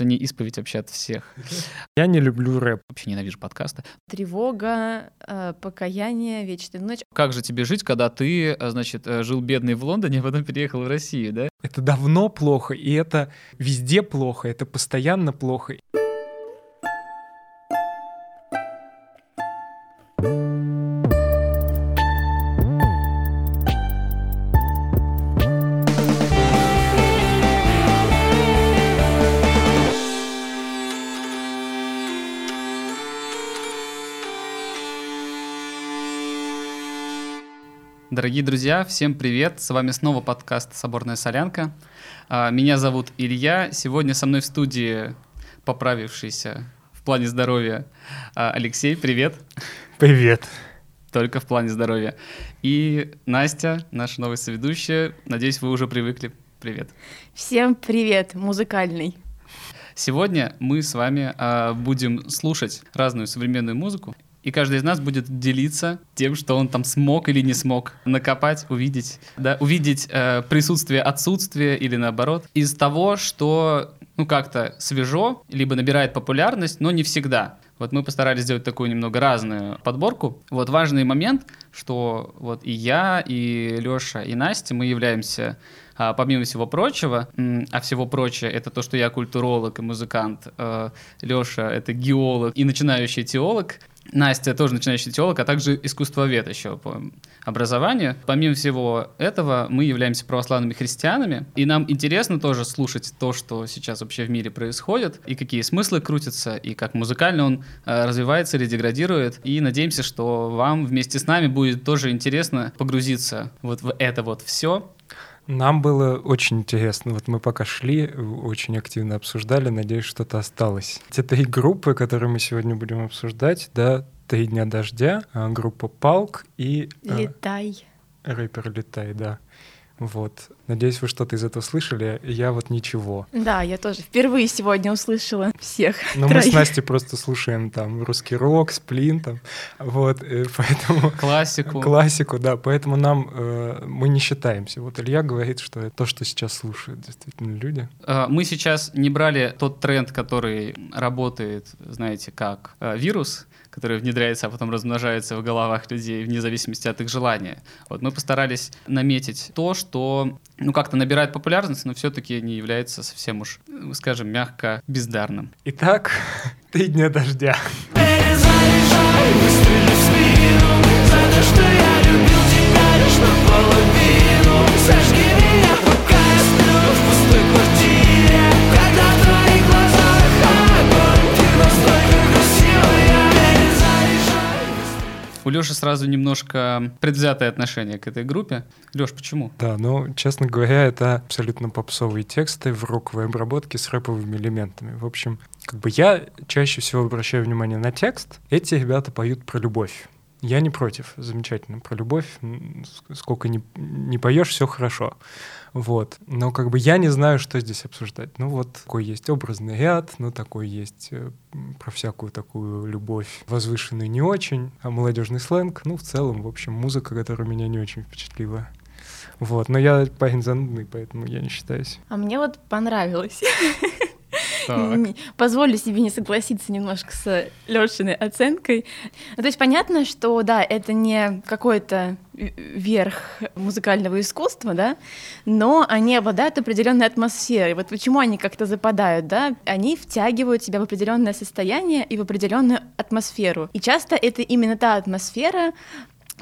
сегодня исповедь вообще от всех. Я не люблю рэп. Вообще ненавижу подкасты. Тревога, э, покаяние, вечная ночь. Как же тебе жить, когда ты, э, значит, э, жил бедный в Лондоне, а потом переехал в Россию, да? Это давно плохо, и это везде плохо, это постоянно плохо. Дорогие друзья, всем привет! С вами снова подкаст «Соборная солянка». А, меня зовут Илья. Сегодня со мной в студии поправившийся в плане здоровья а, Алексей. Привет! Привет! Только в плане здоровья. И Настя, наша новая соведущая. Надеюсь, вы уже привыкли. Привет! Всем привет, музыкальный. Сегодня мы с вами э, будем слушать разную современную музыку и каждый из нас будет делиться тем, что он там смог или не смог накопать, увидеть, да, увидеть э, присутствие, отсутствие или наоборот из того, что ну как-то свежо, либо набирает популярность, но не всегда. Вот мы постарались сделать такую немного разную подборку. Вот важный момент, что вот и я, и Лёша, и Настя, мы являемся а, помимо всего прочего, а всего прочего это то, что я культуролог и музыкант, э, Лёша это геолог и начинающий теолог, Настя тоже начинающий теолог, а также искусствовед еще по образованию. Помимо всего этого, мы являемся православными христианами, и нам интересно тоже слушать то, что сейчас вообще в мире происходит, и какие смыслы крутятся, и как музыкально он э, развивается или деградирует. И надеемся, что вам вместе с нами будет тоже интересно погрузиться вот в это вот все, нам было очень интересно. Вот мы пока шли, очень активно обсуждали. Надеюсь, что-то осталось. Те три группы, которые мы сегодня будем обсуждать, да, «Три дня дождя», а, группа «Палк» и... А, «Летай». Рэпер «Летай», да. Вот. Надеюсь, вы что-то из этого слышали. Я вот ничего. Да, я тоже впервые сегодня услышала всех. Но троих. мы с Настей просто слушаем там русский рок, сплин там. Вот, и поэтому... Классику. Классику, да. Поэтому нам... Э, мы не считаемся. Вот Илья говорит, что это то, что сейчас слушают действительно люди. А, мы сейчас не брали тот тренд, который работает, знаете, как э, вирус, который внедряется, а потом размножается в головах людей вне зависимости от их желания. Вот мы постарались наметить то, что ну как-то набирает популярность, но все-таки не является совсем уж, скажем, мягко бездарным. Итак, три дня дождя. Перезаряжай, выстрели в спину, за то, что я любил тебя лишь наполовину. Сожги У Лёши сразу немножко предвзятое отношение к этой группе. Лёш, почему? Да, ну, честно говоря, это абсолютно попсовые тексты в роковой обработке с рэповыми элементами. В общем, как бы я чаще всего обращаю внимание на текст. Эти ребята поют про любовь. Я не против, замечательно. Про любовь, сколько не, не поешь, все хорошо. Вот. Но как бы я не знаю, что здесь обсуждать. Ну вот такой есть образный ряд, ну такой есть э, про всякую такую любовь возвышенную не очень, а молодежный сленг, ну в целом, в общем, музыка, которая меня не очень впечатлила. Вот, но я парень занудный, поэтому я не считаюсь. А мне вот понравилось. Позволю себе не согласиться немножко с Лешиной оценкой. Ну, то есть понятно, что да, это не какой-то верх музыкального искусства, да, но они обладают определенной атмосферой. Вот почему они как-то западают, да? Они втягивают себя в определенное состояние и в определенную атмосферу. И часто это именно та атмосфера,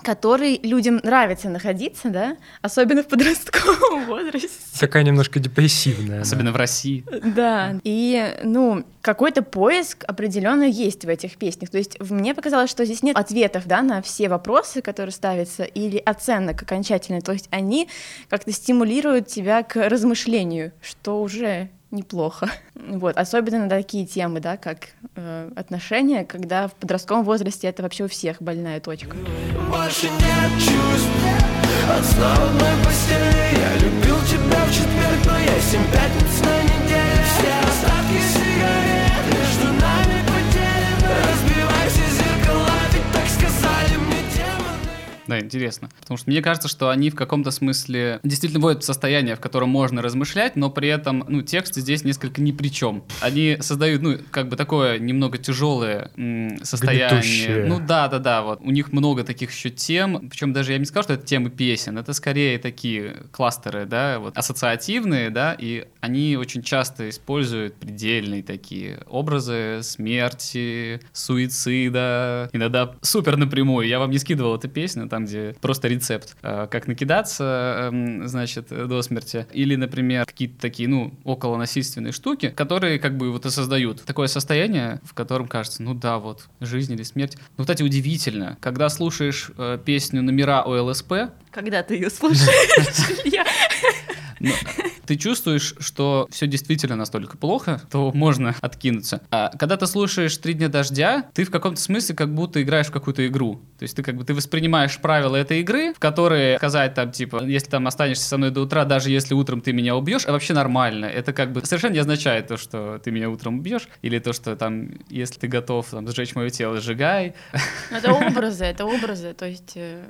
которой людям нравится находиться, да, особенно в подростковом возрасте. Такая немножко депрессивная. Особенно да. в России. Да, и, ну, какой-то поиск определенно есть в этих песнях. То есть мне показалось, что здесь нет ответов, да, на все вопросы, которые ставятся, или оценок окончательных. То есть они как-то стимулируют тебя к размышлению, что уже неплохо. Вот, особенно на такие темы, да, как э, отношения, когда в подростковом возрасте это вообще у всех больная точка. Больше нет чувств одной постели интересно. Потому что мне кажется, что они в каком-то смысле действительно вводят в состояние, в котором можно размышлять, но при этом, ну, текст здесь несколько ни при чем. Они создают, ну, как бы такое немного тяжелое м, состояние. Гнетущее. Ну да, да, да, вот. У них много таких еще тем. Причем даже я бы не сказал, что это темы песен. Это скорее такие кластеры, да, вот ассоциативные, да, и они очень часто используют предельные такие образы смерти, суицида, иногда супер напрямую. Я вам не скидывал эту песню, там, где просто рецепт, э, как накидаться, эм, значит, до смерти. Или, например, какие-то такие, ну, около насильственные штуки, которые как бы вот и создают такое состояние, в котором кажется, ну да, вот, жизнь или смерть. Ну, кстати, удивительно, когда слушаешь э, песню «Номера ОЛСП», Когда ты ее слушаешь, я Но ты чувствуешь, что все действительно настолько плохо, то можно откинуться. А когда ты слушаешь «Три дня дождя», ты в каком-то смысле как будто играешь в какую-то игру. То есть ты как бы ты воспринимаешь правила этой игры, в которые сказать там типа, если там останешься со мной до утра, даже если утром ты меня убьешь, а вообще нормально. Это как бы совершенно не означает то, что ты меня утром убьешь, или то, что там, если ты готов там, сжечь мое тело, сжигай. Это образы, это образы, то есть э,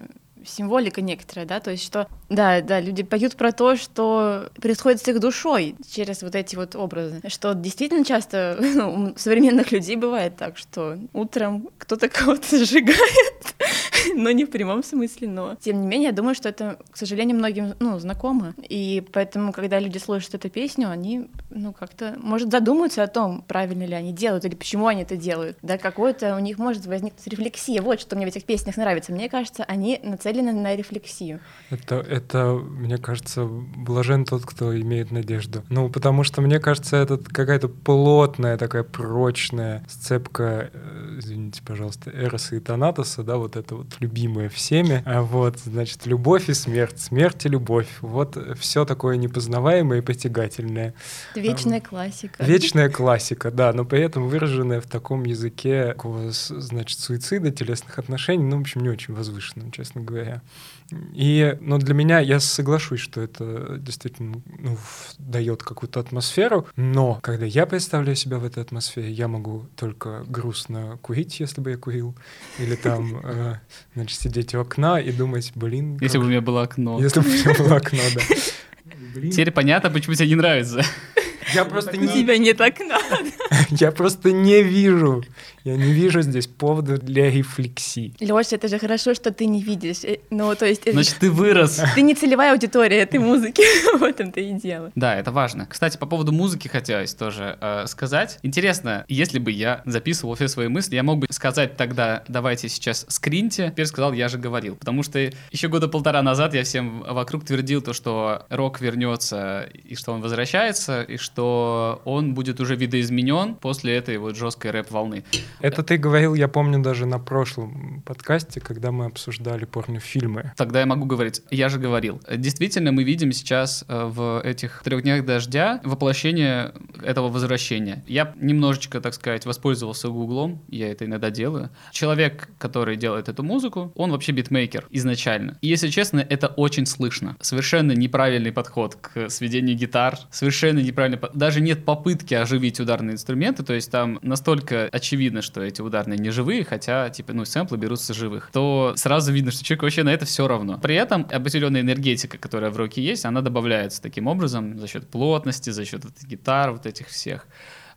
символика некоторая, да, то есть что, да, да, люди поют про то, что происходит с их душой через вот эти вот образы, что действительно часто ну, у современных людей бывает так, что утром кто-то кого-то сжигает, но не в прямом смысле, но. Тем не менее, я думаю, что это, к сожалению, многим, ну, знакомо, и поэтому, когда люди слушают эту песню, они, ну, как-то, может, задумаются о том, правильно ли они делают, или почему они это делают, да, какое-то у них может возникнуть рефлексия, вот что мне в этих песнях нравится, мне кажется, они нацелены на рефлексию. Это, это, мне кажется, блажен тот, кто имеет надежду. Ну, потому что, мне кажется, это какая-то плотная, такая прочная сцепка, э, извините, пожалуйста, Эроса и Танатоса, да, вот это вот любимое всеми. А вот, значит, любовь и смерть, смерть и любовь. Вот все такое непознаваемое и притягательное. Вечная классика. Вечная классика, да, но при этом выраженная в таком языке значит, суицида, телесных отношений, ну, в общем, не очень возвышенном, честно говоря. И, ну, для меня, я соглашусь, что это действительно ну, дает какую-то атмосферу, но когда я представляю себя в этой атмосфере, я могу только грустно курить, если бы я курил, или там, э, значит, сидеть у окна и думать, блин, Если бы у меня было окно. если бы у меня было окно, да. Теперь понятно, почему тебе не нравится. я просто У не тебя не так надо. Я просто не вижу. Я не вижу здесь повода для рефлексии. Лёша, это же хорошо, что ты не видишь. Э, Ну, то есть, это- Значит, ты вырос. ты не целевая аудитория этой музыки. В этом-то и дело. Да, это важно. Кстати, по поводу музыки хотелось тоже э, сказать. Интересно, если бы я записывал все свои мысли, я мог бы сказать тогда, давайте сейчас скриньте. Теперь сказал, я же говорил. Потому что еще года полтора назад я всем вокруг твердил то, что рок вернется, и что он возвращается, и что он будет уже видоизменен после этой вот жесткой рэп-волны. Это ты говорил, я помню, даже на прошлом подкасте, когда мы обсуждали порнофильмы. Тогда я могу говорить, я же говорил. Действительно, мы видим сейчас э, в этих трех днях дождя воплощение этого возвращения. Я немножечко, так сказать, воспользовался гуглом, я это иногда делаю. Человек, который делает эту музыку, он вообще битмейкер изначально. И, если честно, это очень слышно. Совершенно неправильный подход к сведению гитар, совершенно неправильный... Даже нет попытки оживить ударные инструменты, то есть там настолько очевидно, что эти ударные не живые, хотя, типа, ну, сэмплы берутся живых, то сразу видно, что человеку вообще на это все равно. При этом определенная энергетика, которая в роке есть, она добавляется таким образом за счет плотности, за счет вот гитар, вот этих всех.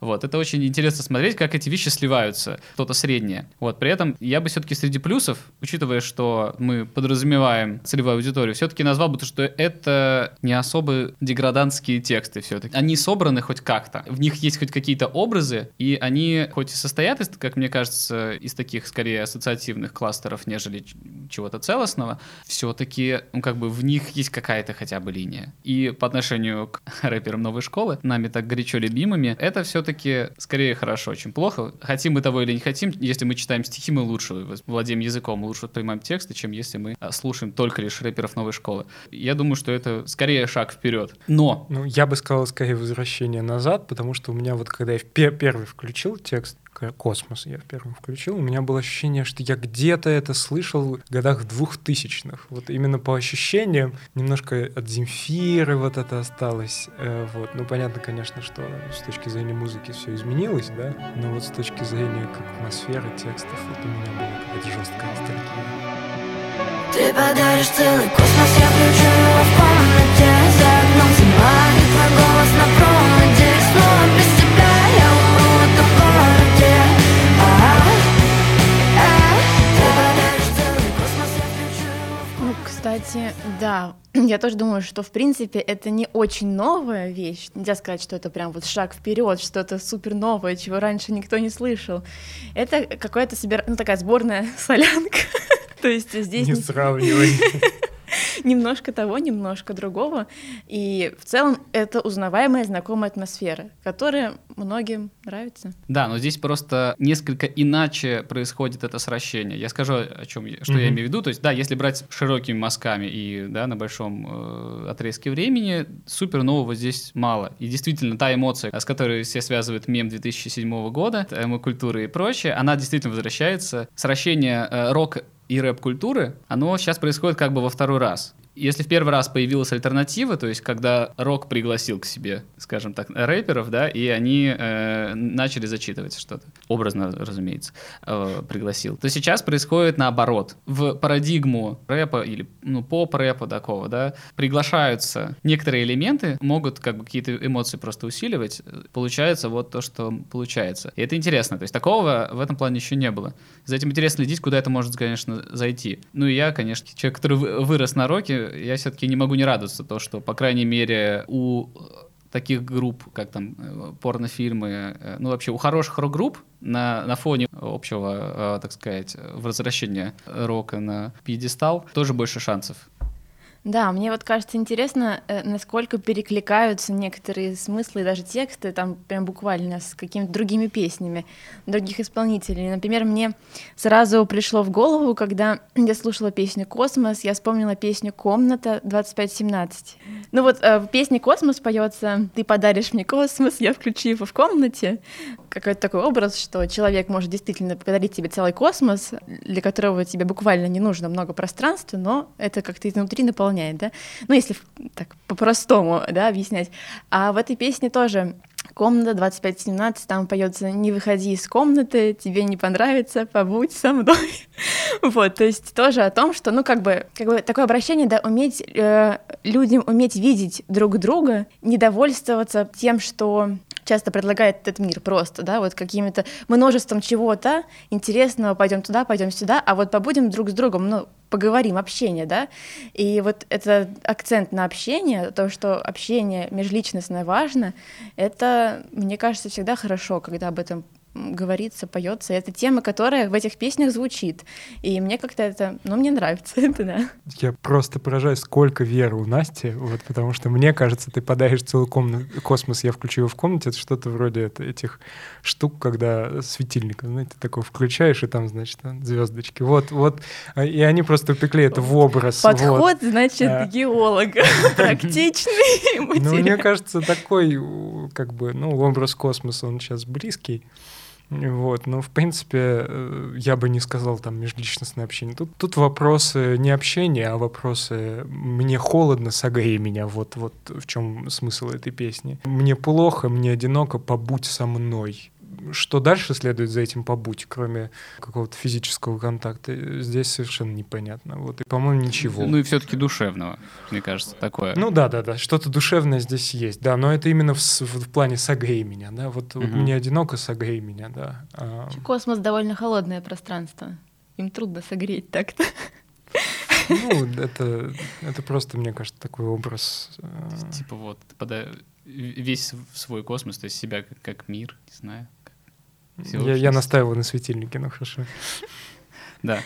Вот, это очень интересно смотреть, как эти вещи сливаются, что-то среднее. Вот, при этом я бы все-таки среди плюсов, учитывая, что мы подразумеваем целевую аудиторию, все-таки назвал бы то, что это не особо деградантские тексты все-таки. Они собраны хоть как-то, в них есть хоть какие-то образы, и они хоть и состоят, из, как мне кажется, из таких скорее ассоциативных кластеров, нежели чего-то целостного, все-таки, ну, как бы в них есть какая-то хотя бы линия. И по отношению к рэперам новой школы, нами так горячо любимыми, это все-таки скорее хорошо, чем плохо. Хотим мы того или не хотим, если мы читаем стихи, мы лучше владеем языком, лучше воспринимаем тексты, чем если мы а, слушаем только лишь рэперов новой школы. Я думаю, что это скорее шаг вперед. Но Ну, я бы сказал, скорее, возвращение назад, потому что у меня вот, когда я в пе- первый включил текст, «Космос» я в первом включил, у меня было ощущение, что я где-то это слышал в годах двухтысячных. Вот именно по ощущениям, немножко от Земфиры вот это осталось. Э, вот. Ну, понятно, конечно, что с точки зрения музыки все изменилось, да, но вот с точки зрения как атмосферы, текстов, вот у меня была какая-то жесткая ностальгия. Ты подаришь целый космос, я включу его в комнате кстати, да, я тоже думаю, что в принципе это не очень новая вещь. Нельзя сказать, что это прям вот шаг вперед, что-то супер новое, чего раньше никто не слышал. Это какая-то собир... ну, такая сборная солянка. То есть здесь Не сравнивай. немножко того, немножко другого. И в целом это узнаваемая, знакомая атмосфера, которая многим нравится. Да, но здесь просто несколько иначе происходит это сращение. Я скажу, о чем, я- что я Мгм. имею в виду. То есть, да, если брать широкими мазками и да, на большом э, отрезке времени, супер нового здесь мало. И действительно, та эмоция, с которой все связывают мем 2007 года, культуры и прочее, она действительно возвращается. Сращение э, рок и рэп-культуры, оно сейчас происходит как бы во второй раз. Если в первый раз появилась альтернатива, то есть когда рок пригласил к себе, скажем так, рэперов, да, и они э, начали зачитывать что-то, образно, разумеется, э, пригласил, то сейчас происходит наоборот. В парадигму рэпа или ну, поп-рэпа такого, да, приглашаются некоторые элементы, могут как бы какие-то эмоции просто усиливать, получается вот то, что получается. И это интересно, то есть такого в этом плане еще не было. За этим интересно следить, куда это может, конечно, зайти. Ну и я, конечно, человек, который вы- вырос на роке, я все-таки не могу не радоваться, то, что, по крайней мере, у э, таких групп, как там э, порнофильмы, э, ну вообще у хороших рок-групп на, на фоне общего, так сказать, возвращения рока на пьедестал тоже больше шансов. Да, мне вот кажется интересно, э, насколько перекликаются некоторые смыслы даже тексты, там прям буквально с какими-то другими песнями других исполнителей. Например, мне сразу пришло в голову, когда я слушала песню «Космос», я вспомнила песню «Комната 2517». Ну вот э, в песне «Космос» поется «Ты подаришь мне космос, я включу его в комнате». Какой-то такой образ, что человек может действительно подарить тебе целый космос, для которого тебе буквально не нужно много пространства, но это как-то изнутри наполняет, да? Ну, если так по-простому, да, объяснять. А в этой песне тоже Комната 2517, там поется «Не выходи из комнаты, тебе не понравится, побудь со мной». Вот, то есть тоже о том, что, ну, как бы, как бы такое обращение, да, уметь э, людям уметь видеть друг друга, недовольствоваться тем, что часто предлагает этот мир просто, да, вот какими-то множеством чего-то интересного, пойдем туда, пойдем сюда, а вот побудем друг с другом, ну, поговорим, общение, да, и вот это акцент на общение, то, что общение межличностное важно, это, мне кажется, всегда хорошо, когда об этом говорится, поется. Это тема, которая в этих песнях звучит. И мне как-то это, ну, мне нравится это, да. Я просто поражаюсь, сколько веры у Насти, вот, потому что мне кажется, ты подаришь целый комна- космос, я включу его в комнате, это что-то вроде это- этих штук, когда светильник, знаете, такой включаешь, и там, значит, звездочки. Вот, вот, а, и они просто упекли это в образ. вот. Подход, значит, А. геолога. Практичный Ну, мне кажется, такой, как бы, ну, образ космоса, он сейчас близкий. Вот, но в принципе э, я бы не сказал там межличностное общение. Тут, тут вопросы не общения, а вопросы мне холодно, согрей меня. Вот, вот в чем смысл этой песни. Мне плохо, мне одиноко, побудь со мной. Что дальше следует за этим побудь, кроме какого-то физического контакта, здесь совершенно непонятно. Вот, и, по-моему, ничего. Ну и все-таки душевного, мне кажется, такое. Ну да, да, да, что-то душевное здесь есть, да, но это именно в, с- в плане согрей меня, да, вот, вот Мгм. мне одиноко согрей меня, да. А, Космос довольно холодное пространство. Им трудно согреть так-то. ну, это, это просто, мне кажется, такой образ. э, Типа вот, пода- весь в свой космос, то есть себя как, как мир, не знаю. Я, я настаивал на светильнике, ну хорошо. Да.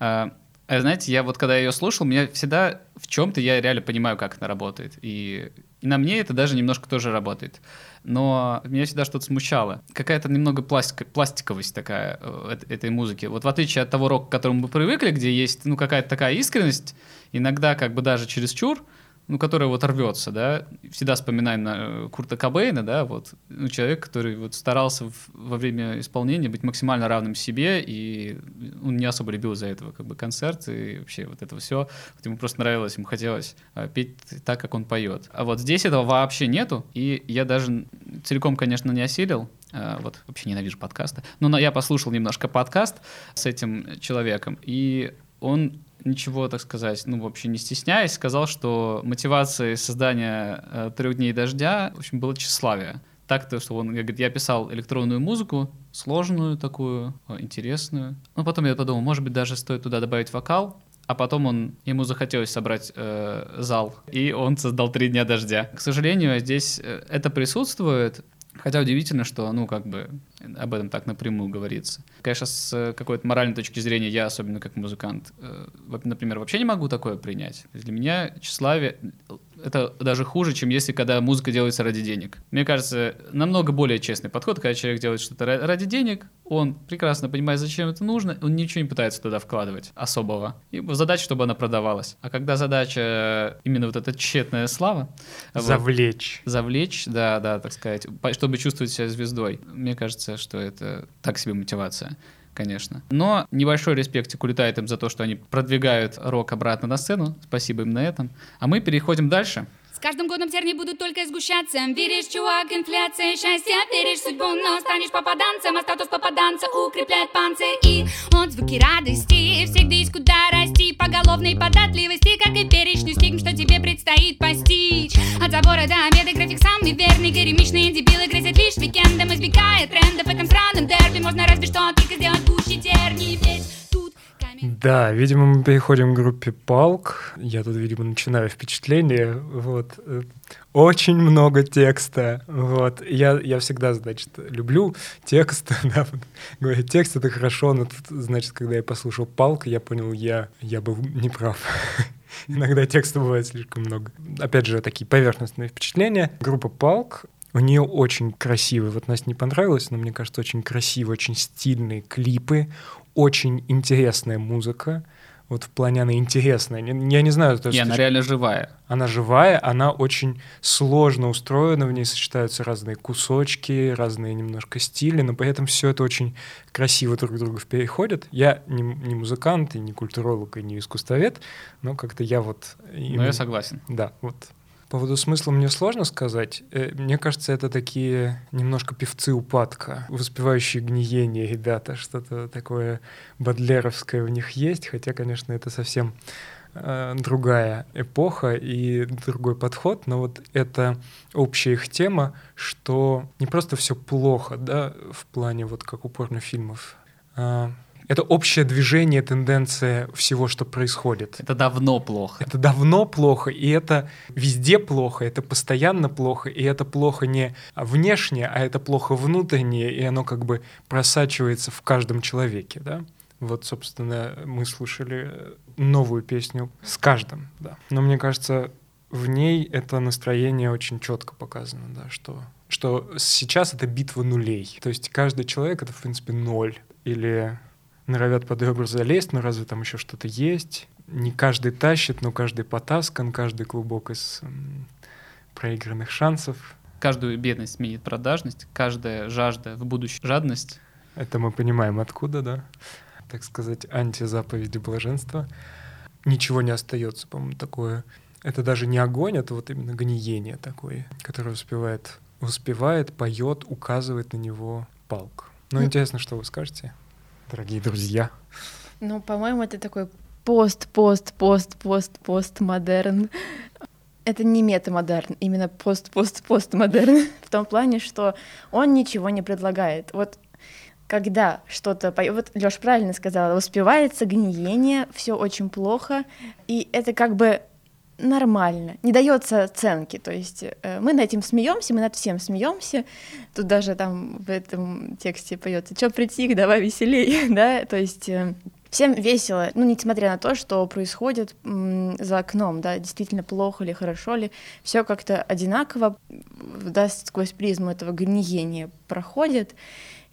А, а знаете, я вот когда ее слушал, меня всегда в чем-то я реально понимаю, как это работает. И, и на мне это даже немножко тоже работает. Но меня всегда что-то смущало. Какая-то немного пластика, пластиковость такая э, эт- этой музыки. Вот в отличие от того рока, к которому мы привыкли, где есть ну, какая-то такая искренность, иногда как бы даже чересчур, ну, которая вот рвется, да, всегда вспоминаем на э, Курта Кобейна, да, вот, ну, человек, который вот старался в- во время исполнения быть максимально равным себе, и он не особо любил из-за этого как бы концерты и вообще вот это все, вот ему просто нравилось, ему хотелось э, петь так, как он поет. А вот здесь этого вообще нету, и я даже целиком, конечно, не осилил, э, вот вообще ненавижу подкасты, но я послушал немножко подкаст с этим человеком, и он ничего, так сказать, ну, вообще не стесняясь, сказал, что мотивацией создания э, трех дней дождя, в общем, было тщеславие. Так то, что он говорит, я писал электронную музыку, сложную такую, э, интересную. Но потом я подумал, может быть, даже стоит туда добавить вокал, а потом он, ему захотелось собрать э, зал, и он создал «Три дня дождя». К сожалению, здесь э, это присутствует, Хотя удивительно, что, ну, как бы об этом так напрямую говорится. Конечно, с э, какой-то моральной точки зрения я, особенно как музыкант, э, например, вообще не могу такое принять. Для меня тщеславие — это даже хуже, чем если когда музыка делается ради денег. Мне кажется, намного более честный подход, когда человек делает что-то ра- ради денег, он прекрасно понимает, зачем это нужно, он ничего не пытается туда вкладывать особого. И задача, чтобы она продавалась. А когда задача именно вот эта тщетная слава, вот, Завлечь. завлечь, да, да, так сказать, чтобы чувствовать себя звездой. Мне кажется, что это так себе мотивация конечно. Но небольшой респектик улетает им за то, что они продвигают рок обратно на сцену. Спасибо им на этом. А мы переходим дальше. Каждым годом терни будут только сгущаться. Веришь, чувак, инфляция, счастье. Веришь судьбу, но станешь попаданцем. А статус попаданца укрепляет панцирь. И отзвуки радости. Всегда есть куда расти. Поголовной податливости Как и перечный стигм, что тебе предстоит постичь. От забора до обеда график самый верный. Горемичные дебилы грызят лишь уикендом Избегая трендов в этом странном дерби Можно разве что только сделать гуще терни Ведь Да, видимо, мы переходим к группе Палк. Я тут, видимо, начинаю впечатление. Вот. э, Очень много текста. Вот. Я, я всегда, значит, люблю текст. Да, вот. Говорят, текст — это хорошо, но тут, значит, когда я послушал Палк, я понял, я, я был неправ. Иногда текста бывает слишком много. Опять же, такие поверхностные впечатления. Группа Палк, у нее очень красивые, вот Насте не понравилось, но мне кажется, очень красивые, очень стильные клипы, очень интересная музыка. Вот в плане она интересная. Не- Я не знаю, то И есть она реально живая. она живая, она очень сложно устроена, в ней сочетаются разные кусочки, разные немножко стили, но при этом все это очень красиво друг к другу переходит. Я не, не музыкант, и не культуролог, и не искусствовед, но как-то я вот... Но именно- я согласен. да, вот. По поводу смысла мне сложно сказать. Э, Мне кажется, это такие немножко певцы упадка, воспевающие гниение ребята, что-то такое бодлеровское в них есть, хотя, конечно, это совсем э, другая эпоха и другой подход, но вот это общая их тема, что не просто все плохо, да, в плане вот как у порнофильмов, а это общее движение, тенденция всего, что происходит. Это давно плохо. Это давно плохо, и это везде плохо, это постоянно плохо, и это плохо не внешне, а это плохо внутреннее, и оно как бы просачивается в каждом человеке, да? Вот, собственно, мы слушали новую песню с каждым, да. Но мне кажется, в ней это настроение очень четко показано, да, что, что сейчас это битва нулей. То есть каждый человек — это, в принципе, ноль. Или норовят под ребра залезть, но разве там еще что-то есть? Не каждый тащит, но каждый потаскан, каждый клубок из проигранных шансов. Каждую бедность сменит продажность, каждая жажда в будущем жадность. Это мы понимаем откуда, да? Так сказать, антизаповеди блаженства. Ничего не остается, по-моему, такое. Это даже не огонь, это вот именно гниение такое, которое успевает, успевает, поет, указывает на него палк. Ну. интересно, что вы скажете, дорогие друзья. Ну, по-моему, это такой пост, пост, пост, пост, пост модерн. Это не метамодерн, именно пост, пост, постмодерн. В том плане, что он ничего не предлагает. Вот когда что-то... по- Вот Лёш правильно сказала, успевается гниение, все очень плохо, и это как бы нормально, не дается оценки, то есть э, мы над этим смеемся, мы над всем смеемся, тут даже там в этом тексте поется, что притих, давай веселей, да, то есть э, всем весело, ну, несмотря на то, что происходит за окном, да, действительно плохо ли, хорошо ли, все как-то одинаково, да, сквозь призму этого гниения проходит,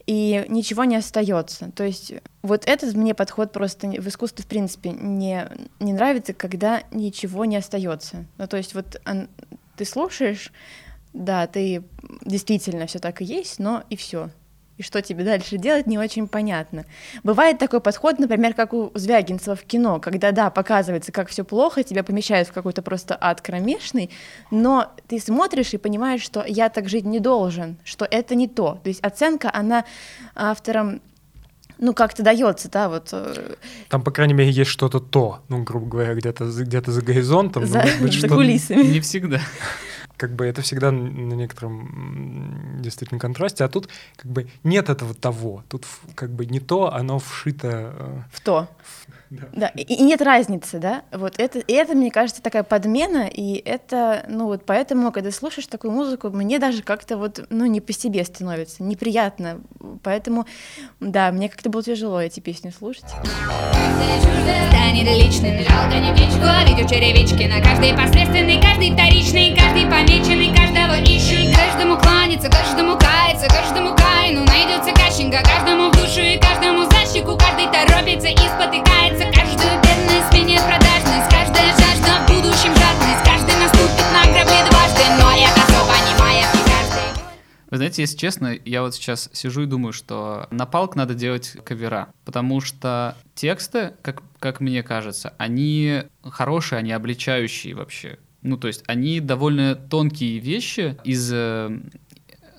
и ничего не остается. То есть вот этот мне подход просто в искусстве в принципе не, не нравится, когда ничего не остается. Ну то есть вот он- ты слушаешь, да, ты действительно все так и есть, но и все. И что тебе дальше делать, не очень понятно. Бывает такой подход, например, как у Звягинцева в кино, когда, да, показывается, как все плохо, тебя помещают в какой-то просто ад кромешный, но ты смотришь и понимаешь, что я так жить не должен, что это не то. То есть оценка, она автором ну, как-то дается, да, вот э, Там, по крайней мере, есть что-то то, ну, грубо говоря, где-то за- где-то за горизонтом, за, может быть, за что-то- кулисами. Не всегда. Как бы это всегда на некотором действительно контрасте, а тут как бы нет этого того, тут как бы не то, оно вшито. э, В то. Да. Да, и, и нет разницы, да, вот это, и это, мне кажется, такая подмена, и это, ну вот поэтому, когда слушаешь такую музыку, мне даже как-то вот, ну, не по себе становится, неприятно, поэтому, да, мне как-то было тяжело эти песни слушать. Каждое чуждое станет личным Жалко не птичку ловить у черевички. На каждый посредственный, каждый вторичный Каждый помеченный, каждого ищут Каждому кланяться, каждому каяться Каждому каину найдется кащенко Каждому в душу и каждому за щеку Каждый торопится и спотыкается. Каждую бедность сменит продажность Каждая жажда в будущем жадность. Каждый наступит на грабли дважды Но это все понимает не каждый. Вы знаете, если честно, я вот сейчас сижу и думаю, что на палк надо делать кавера, потому что тексты, как, как мне кажется, они хорошие, они обличающие вообще. Ну, то есть они довольно тонкие вещи из э,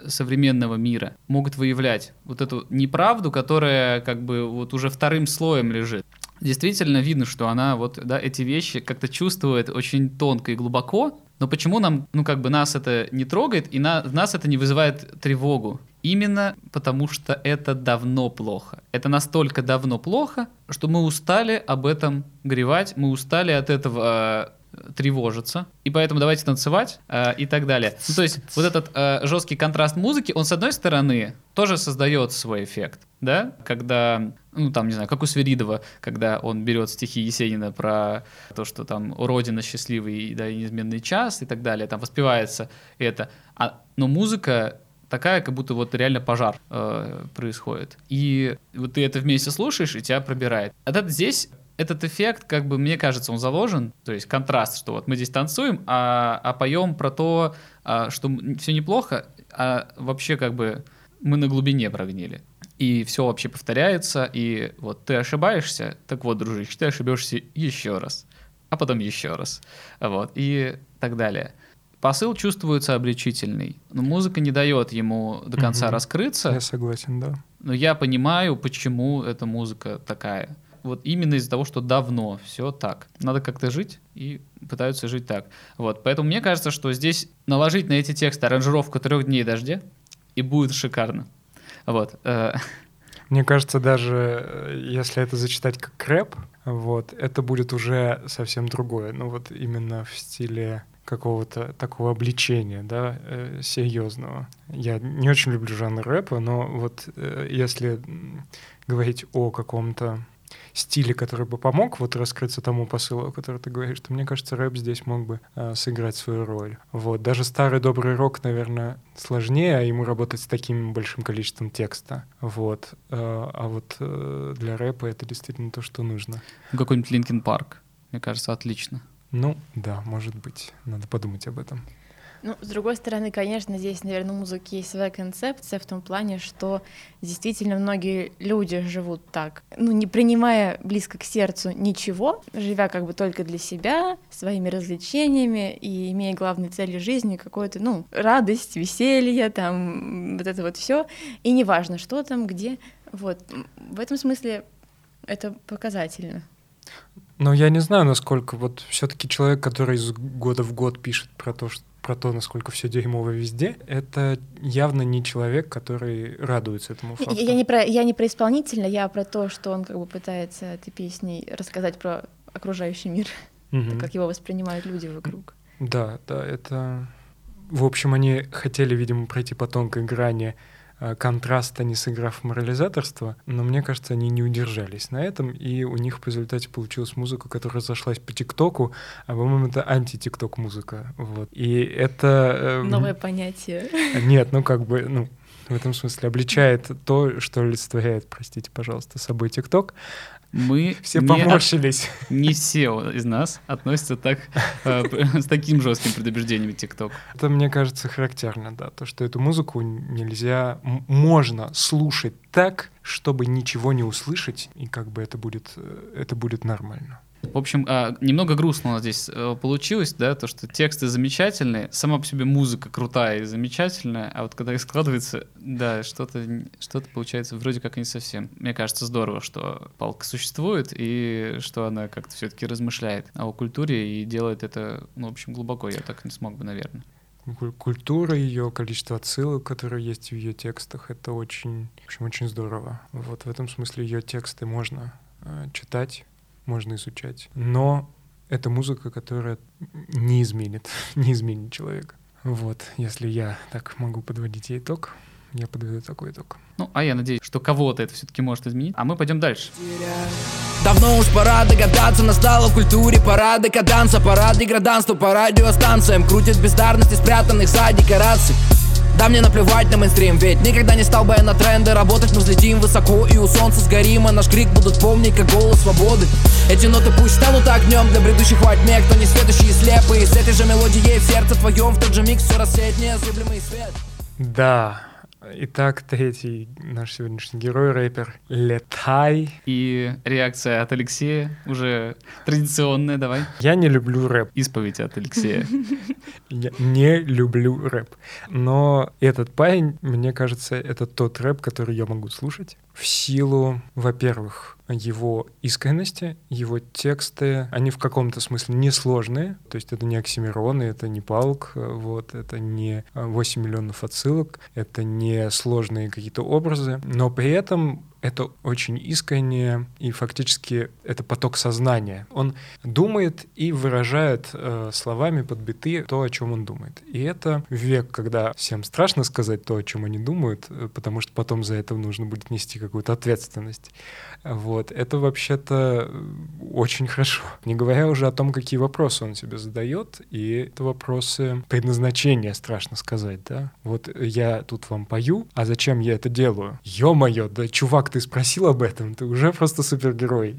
современного мира могут выявлять вот эту неправду, которая как бы вот уже вторым слоем лежит. Действительно видно, что она вот, да, эти вещи как-то чувствует очень тонко и глубоко, но почему нам, ну как бы нас это не трогает и на, нас это не вызывает тревогу? Именно потому что это давно плохо. Это настолько давно плохо, что мы устали об этом горевать, мы устали от этого э, тревожиться, и поэтому давайте танцевать э, и так далее. Ну, то есть вот этот э, жесткий контраст музыки, он с одной стороны тоже создает свой эффект, да, когда, ну там, не знаю, как у Сверидова, когда он берет стихи Есенина про то, что там «Родина счастливый, да, и неизменный час» и так далее, там воспевается это, а, но музыка такая, как будто вот реально пожар э, происходит. И вот ты это вместе слушаешь, и тебя пробирает. А тут здесь этот эффект, как бы, мне кажется, он заложен, то есть контраст, что вот мы здесь танцуем, а, а поем про то, а, что все неплохо, а вообще как бы мы на глубине прогнили. И все вообще повторяется, и вот ты ошибаешься, так вот, дружище, ты ошибешься еще раз, а потом еще раз, вот, и так далее. Посыл чувствуется обличительный, но музыка не дает ему до конца Мгм. раскрыться, Я согласен, да. но я понимаю, почему эта музыка такая. Вот именно из-за того, что давно все так. Надо как-то жить и пытаются жить так. Вот, поэтому мне кажется, что здесь наложить на эти тексты аранжировку трех дней дождя и будет шикарно. Вот. э, Мне кажется, даже э, если это зачитать как рэп, вот, это будет уже совсем другое. Ну вот именно в стиле какого-то такого обличения, да, э, серьезного. Я не очень люблю жанр рэпа, но вот э, если говорить о каком-то стиле, который бы помог вот раскрыться тому посылу, о котором ты говоришь, то мне кажется, рэп здесь мог бы э, сыграть свою роль. Вот. Даже старый добрый рок, наверное, сложнее, а ему работать с таким большим количеством текста. Вот. Э, а вот э, для рэпа это действительно то, что нужно. Какой-нибудь Linkin Park. Мне кажется, отлично. Ну, да, может быть. Надо подумать об этом. Ну, с другой стороны, конечно, здесь, наверное, у музыки есть своя концепция в том плане, что действительно многие люди живут так, ну, не принимая близко к сердцу ничего, живя как бы только для себя, своими развлечениями и имея главной целью жизни какую-то, ну, радость, веселье, там, вот это вот все, и неважно, что там, где, вот. В этом смысле это показательно. Но я не знаю, насколько вот все-таки человек, который из года в год пишет про то, что про то, насколько все дерьмово везде, это явно не человек, который радуется этому Я, факту. я не про, я не про исполнителя, я про то, что он как бы пытается этой песней рассказать про окружающий мир, Мгм. как его воспринимают люди вокруг. Да, да, это... В общем, они хотели, видимо, пройти по тонкой грани контраста, не сыграв морализаторство, но мне кажется, они не удержались на этом, и у них в результате получилась музыка, которая разошлась по ТикТоку, а, по-моему, это анти-ТикТок музыка. Вот. И это... э, Новое понятие. Нет, ну как бы, ну, в этом смысле обличает то, что олицетворяет, простите, пожалуйста, собой ТикТок. Мы Все не, поморщились. не все из нас относятся так э, с таким жестким предубеждением ТикТок. Это, мне кажется, характерно, да, то, что эту музыку нельзя, можно слушать так, чтобы ничего не услышать, и как бы это будет, э, это будет нормально. В общем, а, немного грустно у нас здесь э, получилось, да, то, что тексты замечательные, сама по себе музыка крутая и замечательная, а вот когда их складывается, да, что-то что получается вроде как не совсем. Мне кажется, здорово, что палка существует и что она как-то все-таки размышляет о культуре и делает это, ну, в общем, глубоко. Я так не смог бы, наверное. Куль- Культура ее, количество отсылок, которые есть в ее текстах, это очень, в общем, очень здорово. Вот в этом смысле ее тексты можно э, читать, можно изучать. Но это музыка, которая не изменит, не изменит человека. Вот, если я так могу подводить ей итог, я подведу такой итог. Ну, а я надеюсь, что кого-то это все-таки может изменить. А мы пойдем дальше. Давно уж пора догадаться, настало в культуре пора декаданса Пора деграданства по радиостанциям Крутит бездарности, спрятанных за декораций да мне наплевать на мейнстрим, ведь никогда не стал бы я на тренды Работать мы взлетим высоко и у солнца сгорим А наш крик будут помнить, как голос свободы. Эти ноты пусть станут огнем для бредущих во тьме Кто не светущий и слепый, с этой же мелодией в сердце твоем В тот же миг все рассеет незыблемый свет. Да, итак, третий наш сегодняшний герой, рэпер Летай. И реакция от Алексея уже традиционная, давай. Я не люблю рэп. Исповедь от Алексея. Я не люблю рэп. Но этот парень, мне кажется, это тот рэп, который я могу слушать в силу, во-первых, его искренности, его тексты, они в каком-то смысле несложные, то есть это не оксимироны, это не палк, вот, это не 8 миллионов отсылок, это не сложные какие-то образы, но при этом это очень искренне, и фактически это поток сознания. Он думает и выражает э, словами под биты то, о чем он думает. И это век, когда всем страшно сказать то, о чем они думают, э, потому что потом за это нужно будет нести какую-то ответственность. Вот. Это вообще-то э, очень хорошо. Не говоря уже о том, какие вопросы он себе задает, и это вопросы предназначения, страшно сказать, да? Вот я тут вам пою, а зачем я это делаю? Ё-моё, да чувак, ты спросил об этом, ты уже просто супергерой.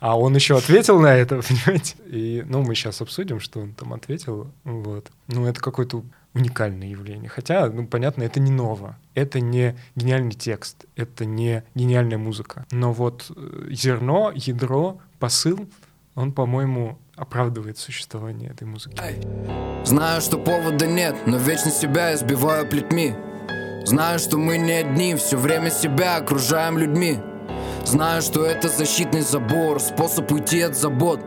А он еще ответил на это, понимаете? И, ну, мы сейчас обсудим, что он там ответил, вот. Ну, это какой-то уникальное явление. Хотя, ну, понятно, это не ново. Это не гениальный текст, это не гениальная музыка. Но вот э, зерно, ядро, посыл, он, по-моему, оправдывает существование этой музыки. Знаю, что повода нет, но вечно себя избиваю плетьми. Знаю, что мы не одни, все время себя окружаем людьми. Знаю, что это защитный забор, способ уйти от забот.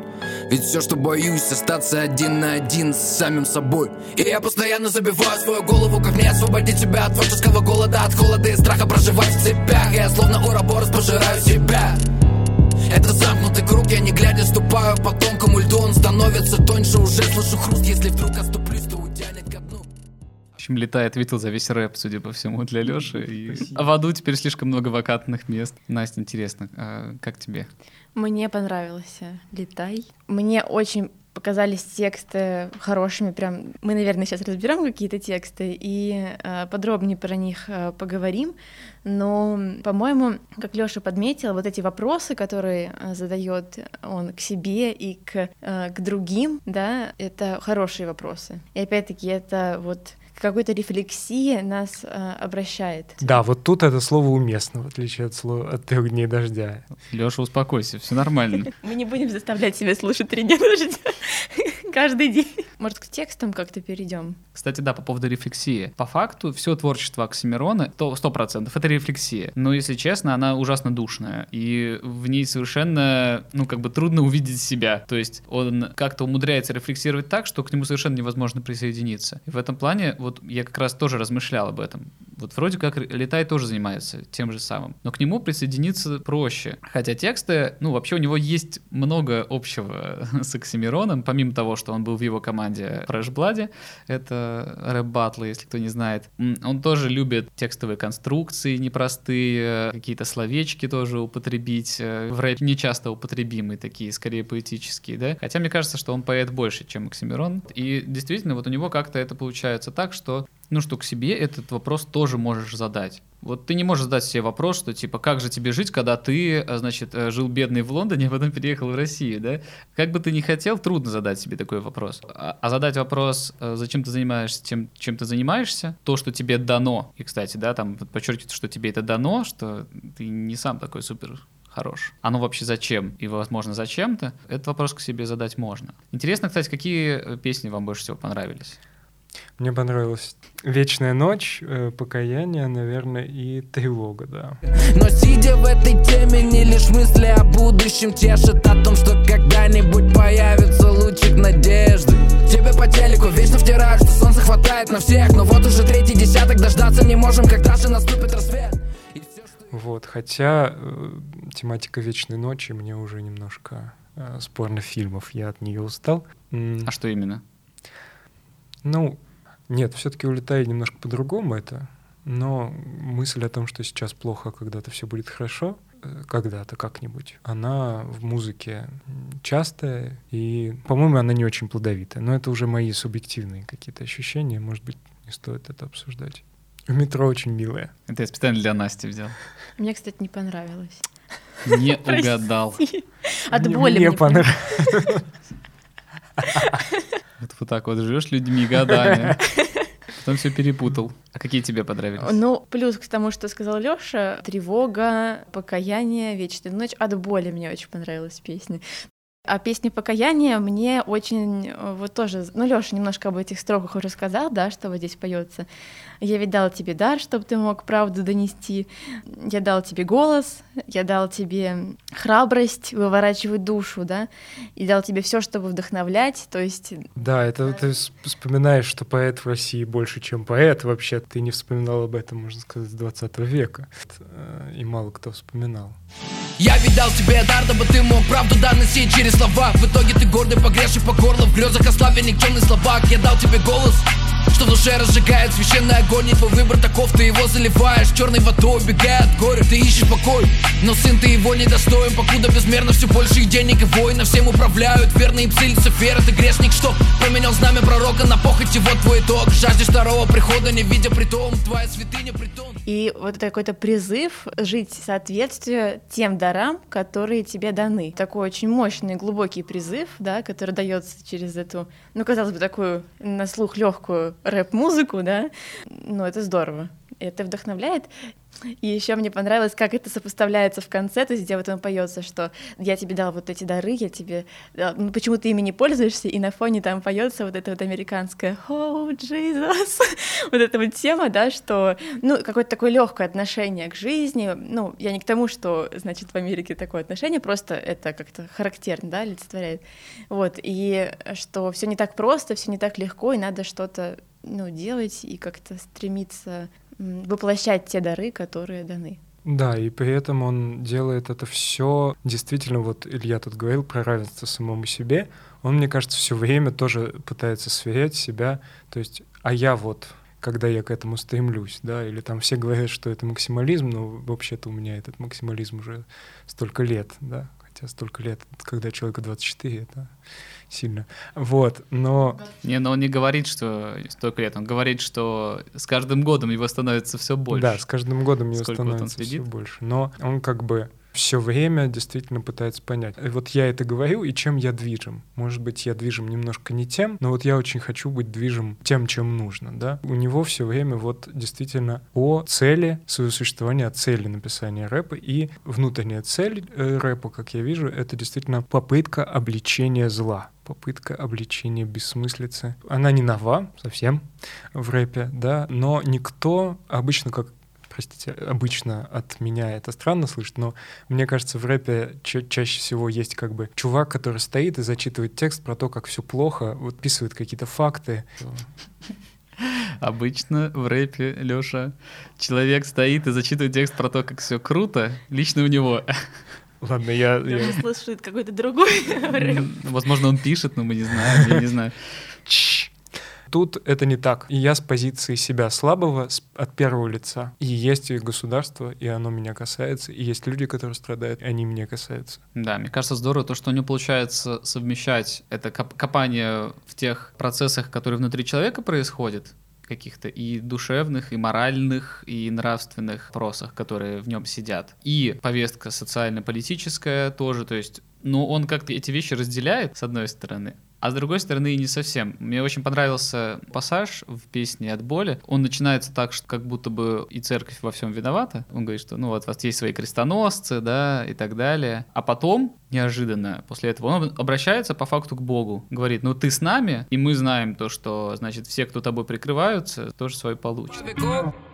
Ведь все, что боюсь, остаться один на один с самим собой И я постоянно забиваю свою голову, как мне освободить себя от творческого голода От холода и страха проживать в цепях Я словно уроборос пожираю себя это замкнутый круг, я не глядя ступаю по тонкому льду Он становится тоньше, уже слышу хруст Если вдруг оступлюсь, то общем, летает ответил за весь рэп, судя по всему, для Леши. И в аду теперь слишком много вакантных мест. Настя, интересно, а как тебе? Мне понравился «Летай». Мне очень показались тексты хорошими, прям мы, наверное, сейчас разберем какие-то тексты и э, подробнее про них э, поговорим, но, по-моему, как Лёша подметил, вот эти вопросы, которые э, задает он к себе и к, э, к другим, да, это хорошие вопросы. И опять-таки это вот какой-то рефлексии нас э, обращает. Да, вот тут это слово уместно, в отличие от слова от трех дней дождя. Леша, успокойся, все нормально. Мы не будем заставлять себя слушать три дня дождя каждый день. Может, к текстам как-то перейдем? Кстати, да, по поводу рефлексии. По факту, все творчество Оксимирона, то 100% это рефлексия. Но, если честно, она ужасно душная. И в ней совершенно, ну, как бы трудно увидеть себя. То есть он как-то умудряется рефлексировать так, что к нему совершенно невозможно присоединиться. И в этом плане, вот я как раз тоже размышлял об этом. Вот вроде как Летай тоже занимается тем же самым. Но к нему присоединиться проще. Хотя тексты, ну, вообще у него есть много общего с Оксимироном, помимо того, что он был в его команде Fresh Blood, это рэп батлы, если кто не знает. Он тоже любит текстовые конструкции непростые, какие-то словечки тоже употребить. э, В рэпе не часто употребимые такие, скорее поэтические, да. Хотя мне кажется, что он поэт больше, чем Оксимирон. И действительно, вот у него как-то это получается так, что ну, что к себе этот вопрос тоже можешь задать. Вот ты не можешь задать себе вопрос, что типа, как же тебе жить, когда ты, э, значит, э, жил бедный в Лондоне, а потом переехал в Россию, да? Как бы ты ни хотел, трудно задать себе такой вопрос. А, а задать вопрос, э, зачем ты занимаешься тем, чем ты занимаешься, то, что тебе дано, и, кстати, да, там подчеркивается, что тебе это дано, что ты не сам такой супер хорош. Оно вообще зачем и, возможно, зачем-то? Этот вопрос к себе задать можно. Интересно, кстати, какие песни вам больше всего понравились? Мне понравилась «Вечная ночь», э, «Покаяние», наверное, и «Тревога», да. Но сидя в этой теме, не лишь мысли о будущем тешат О том, что когда-нибудь появится лучик надежды Тебе по телеку вечно втирают, что солнца хватает на всех Но вот уже третий десяток, дождаться не можем, когда же наступит рассвет что Вот, хотя э, тематика «Вечной ночи» мне уже немножко э, с порнофильмов, я от нее устал. А что именно? Ну, нет, все-таки улетает немножко по-другому это, но мысль о том, что сейчас плохо, когда-то все будет хорошо, э, когда-то как-нибудь, она в музыке частая, и, по-моему, она не очень плодовитая. Но это уже мои субъективные какие-то ощущения, может быть, не стоит это обсуждать. В метро очень милая. Это я специально для Насти взял. Мне, кстати, не понравилось. Не угадал. От боли мне мне понравилось. Вот, так вот живешь людьми годами. Потом все перепутал. А какие тебе понравились? Ну, плюс к тому, что сказал Лёша, тревога, покаяние, вечная ночь. От боли мне очень понравилась песня. А песня покаяния мне очень э, вот тоже, ну Лёша немножко об этих строках уже сказал, да, что вот здесь поется. Я ведь дал тебе дар, чтобы ты мог правду донести. Я дал тебе голос, я дал тебе храбрость выворачивать душу, да, и дал тебе все, чтобы вдохновлять. То есть Да, это ты вспоминаешь, что поэт в России больше, чем поэт. Вообще, ты не вспоминал об этом, можно сказать, с 20 века. Э, И мало кто вспоминал. Я ведь дал тебе дар, дабы ты мог правду доносить через слова. В итоге ты гордый, погревший по горло В грезах о славе никчемный слабак. Я дал тебе голос, что в душе разжигает священный огонь. И твой выбор таков, ты его заливаешь. Черной водой, убегая от горя Ты ищешь покой, но сын ты его недостоин Покуда безмерно все больше и денег и война Всем управляют верные псы Люцифера Ты грешник, что променял знамя пророка на похоти. Вот твой итог, жаждешь второго прихода Не видя притом, твоя святыня притон И вот это какой-то призыв жить в соответствии тем дарам, которые тебе даны. Такой очень мощный, глубокий призыв, да, который дается через эту, ну, казалось бы, такую на слух легкую рэп-музыку, да. Ну, это здорово. Это вдохновляет. И еще мне понравилось, как это сопоставляется в конце, то есть где вот он поется, что я тебе дал вот эти дары, я тебе ну, почему ты ими не пользуешься, и на фоне там поется вот это вот американское Oh, Jesus, вот эта вот тема, да, что, ну, какое-то такое легкое отношение к жизни, ну, я не к тому, что, значит, в Америке такое отношение, просто это как-то характерно, да, олицетворяет, вот, и что все не так просто, все не так легко, и надо что-то, ну, делать и как-то стремиться воплощать те дары, которые даны. Да, и при этом он делает это все действительно, вот Илья тут говорил про равенство самому себе, он, мне кажется, все время тоже пытается сверять себя, то есть, а я вот, когда я к этому стремлюсь, да, или там все говорят, что это максимализм, но вообще-то у меня этот максимализм уже столько лет, да, хотя столько лет, когда человеку 24, это сильно. Вот, но Не, но он не говорит, что столько лет. Он говорит, что с каждым годом его становится все больше. Да, с каждым годом его Сколько вот становится все следит? больше. Но он как бы все время действительно пытается понять. И вот я это говорю, и чем я движим. Может быть, я движим немножко не тем, но вот я очень хочу быть движим тем, чем нужно, да. У него все время вот действительно о цели своего существования, о цели написания рэпа, и внутренняя цель э, рэпа, как я вижу, это действительно попытка обличения зла попытка обличения бессмыслицы. Она не нова совсем в рэпе, да, но никто обычно как простите, обычно от меня это странно слышать, но мне кажется, в рэпе ча- чаще всего есть как бы чувак, который стоит и зачитывает текст про то, как все плохо, вот описывает какие-то факты. Обычно в рэпе, Лёша, человек стоит и зачитывает текст про то, как все круто, лично у него. Ладно, я... я- слушает какой-то другой рэп. Возможно, он пишет, но мы не знаем, я не знаю. Тут это не так. И я с позиции себя слабого, от первого лица. И есть и государство, и оно меня касается, и есть люди, которые страдают, и они меня касаются. Да, мне кажется, здорово то, что у него получается совмещать это коп- копание в тех процессах, которые внутри человека происходят, каких-то и душевных, и моральных, и нравственных вопросах, которые в нем сидят. И повестка социально-политическая тоже, то есть, ну, он как-то эти вещи разделяет, с одной стороны, А с другой стороны, не совсем. Мне очень понравился пассаж в песне «От боли». Он начинается так, что как будто бы и церковь во всем виновата. Он говорит, что ну вот у вас есть свои крестоносцы, да, и так далее. А потом, неожиданно, после этого он обращается по факту к Богу. Говорит, ну ты с нами, и мы знаем то, что, значит, все, кто тобой прикрываются, тоже свое получат.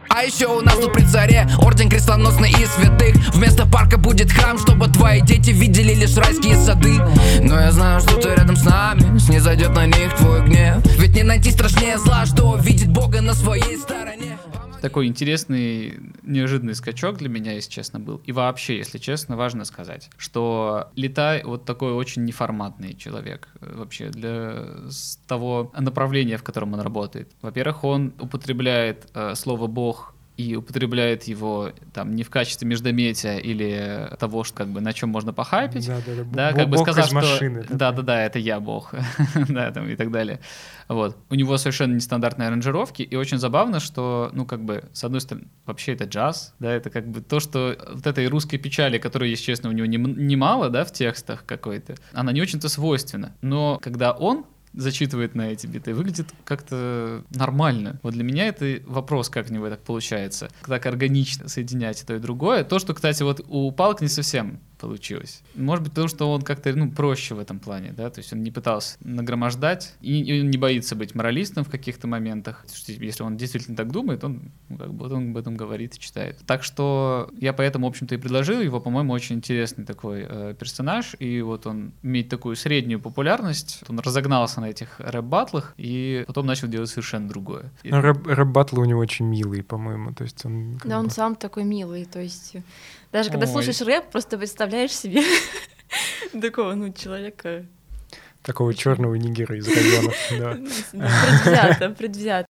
А еще у нас тут при царе Орден крестоносный и святых Вместо парка будет храм, чтобы твои дети видели лишь райские сады Но я знаю, что ты рядом с нами Снизойдет на них твой гнев Ведь не найти страшнее зла, что видит Бога на своей стороне Такой интересный, неожиданный скачок для меня, если честно, был. И вообще, если честно, важно сказать, что Летай вот такой очень неформатный человек э, вообще для того направления, в котором он работает. Во-первых, он употребляет э, слово «бог» и употребляет его там не в качестве междометия или того, что как бы на чем можно похайпить, Да, да, да. да, Бог как бы сказать, что машины. да, да, да, это я бог, да, там и так далее. Вот. У него совершенно нестандартные аранжировки, и очень забавно, что, ну, как бы, с одной стороны, вообще это джаз, да, это как бы то, что вот этой русской печали, которая, если честно, у него нем- немало, да, в текстах какой-то, она не очень-то свойственна. Но когда он зачитывает на эти биты, выглядит как-то нормально. Вот для меня это вопрос, как него так получается. Так органично соединять и то и другое. То, что, кстати, вот у Палк не совсем получилось. Может быть, потому что он как-то ну, проще в этом плане, да, то есть он не пытался нагромождать и, и он не боится быть моралистом в каких-то моментах. Если он действительно так думает, он ну, как бы он об этом говорит и читает. Так что я поэтому, в общем-то, и предложил его, по-моему, очень интересный такой э, персонаж, и вот он имеет такую среднюю популярность, он разогнался на этих рэп-батлах, и потом начал делать совершенно другое. И- Ну, рэп, рэп-баттлы у него очень милые, по-моему. То есть он... Да, он бы- сам такой милый, то есть э, даже когда Ой. слушаешь рэп, просто представляешь себе такого, ну, человека Такого черного нигера из районов. да. ну, предвзято, предвзято.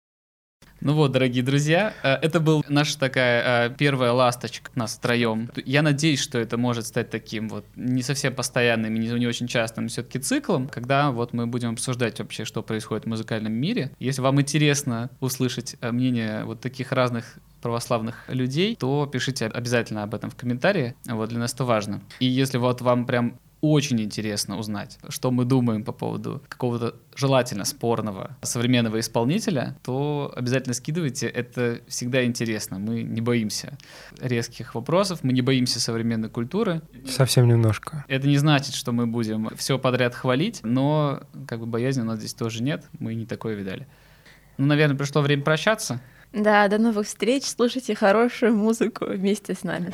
Ну вот, дорогие друзья, э, это был наша такая э, первая ласточка нас втроем. Я надеюсь, что это может стать таким вот не совсем постоянным не, не очень частым все-таки циклом, когда вот мы будем обсуждать вообще, что происходит в музыкальном мире. Если вам интересно услышать э, мнение вот таких разных православных людей, то пишите обязательно об этом в комментарии. Вот для нас это важно. И если вот вам прям очень интересно узнать, что мы думаем по поводу какого-то желательно спорного современного исполнителя, то обязательно скидывайте. Это всегда интересно. Мы не боимся резких вопросов, мы не боимся современной культуры. Совсем немножко. Это не значит, что мы будем все подряд хвалить, но как бы боязни у нас здесь тоже нет. Мы не такое видали. Ну, наверное, пришло время прощаться. Да, до новых встреч, слушайте хорошую музыку вместе с нами.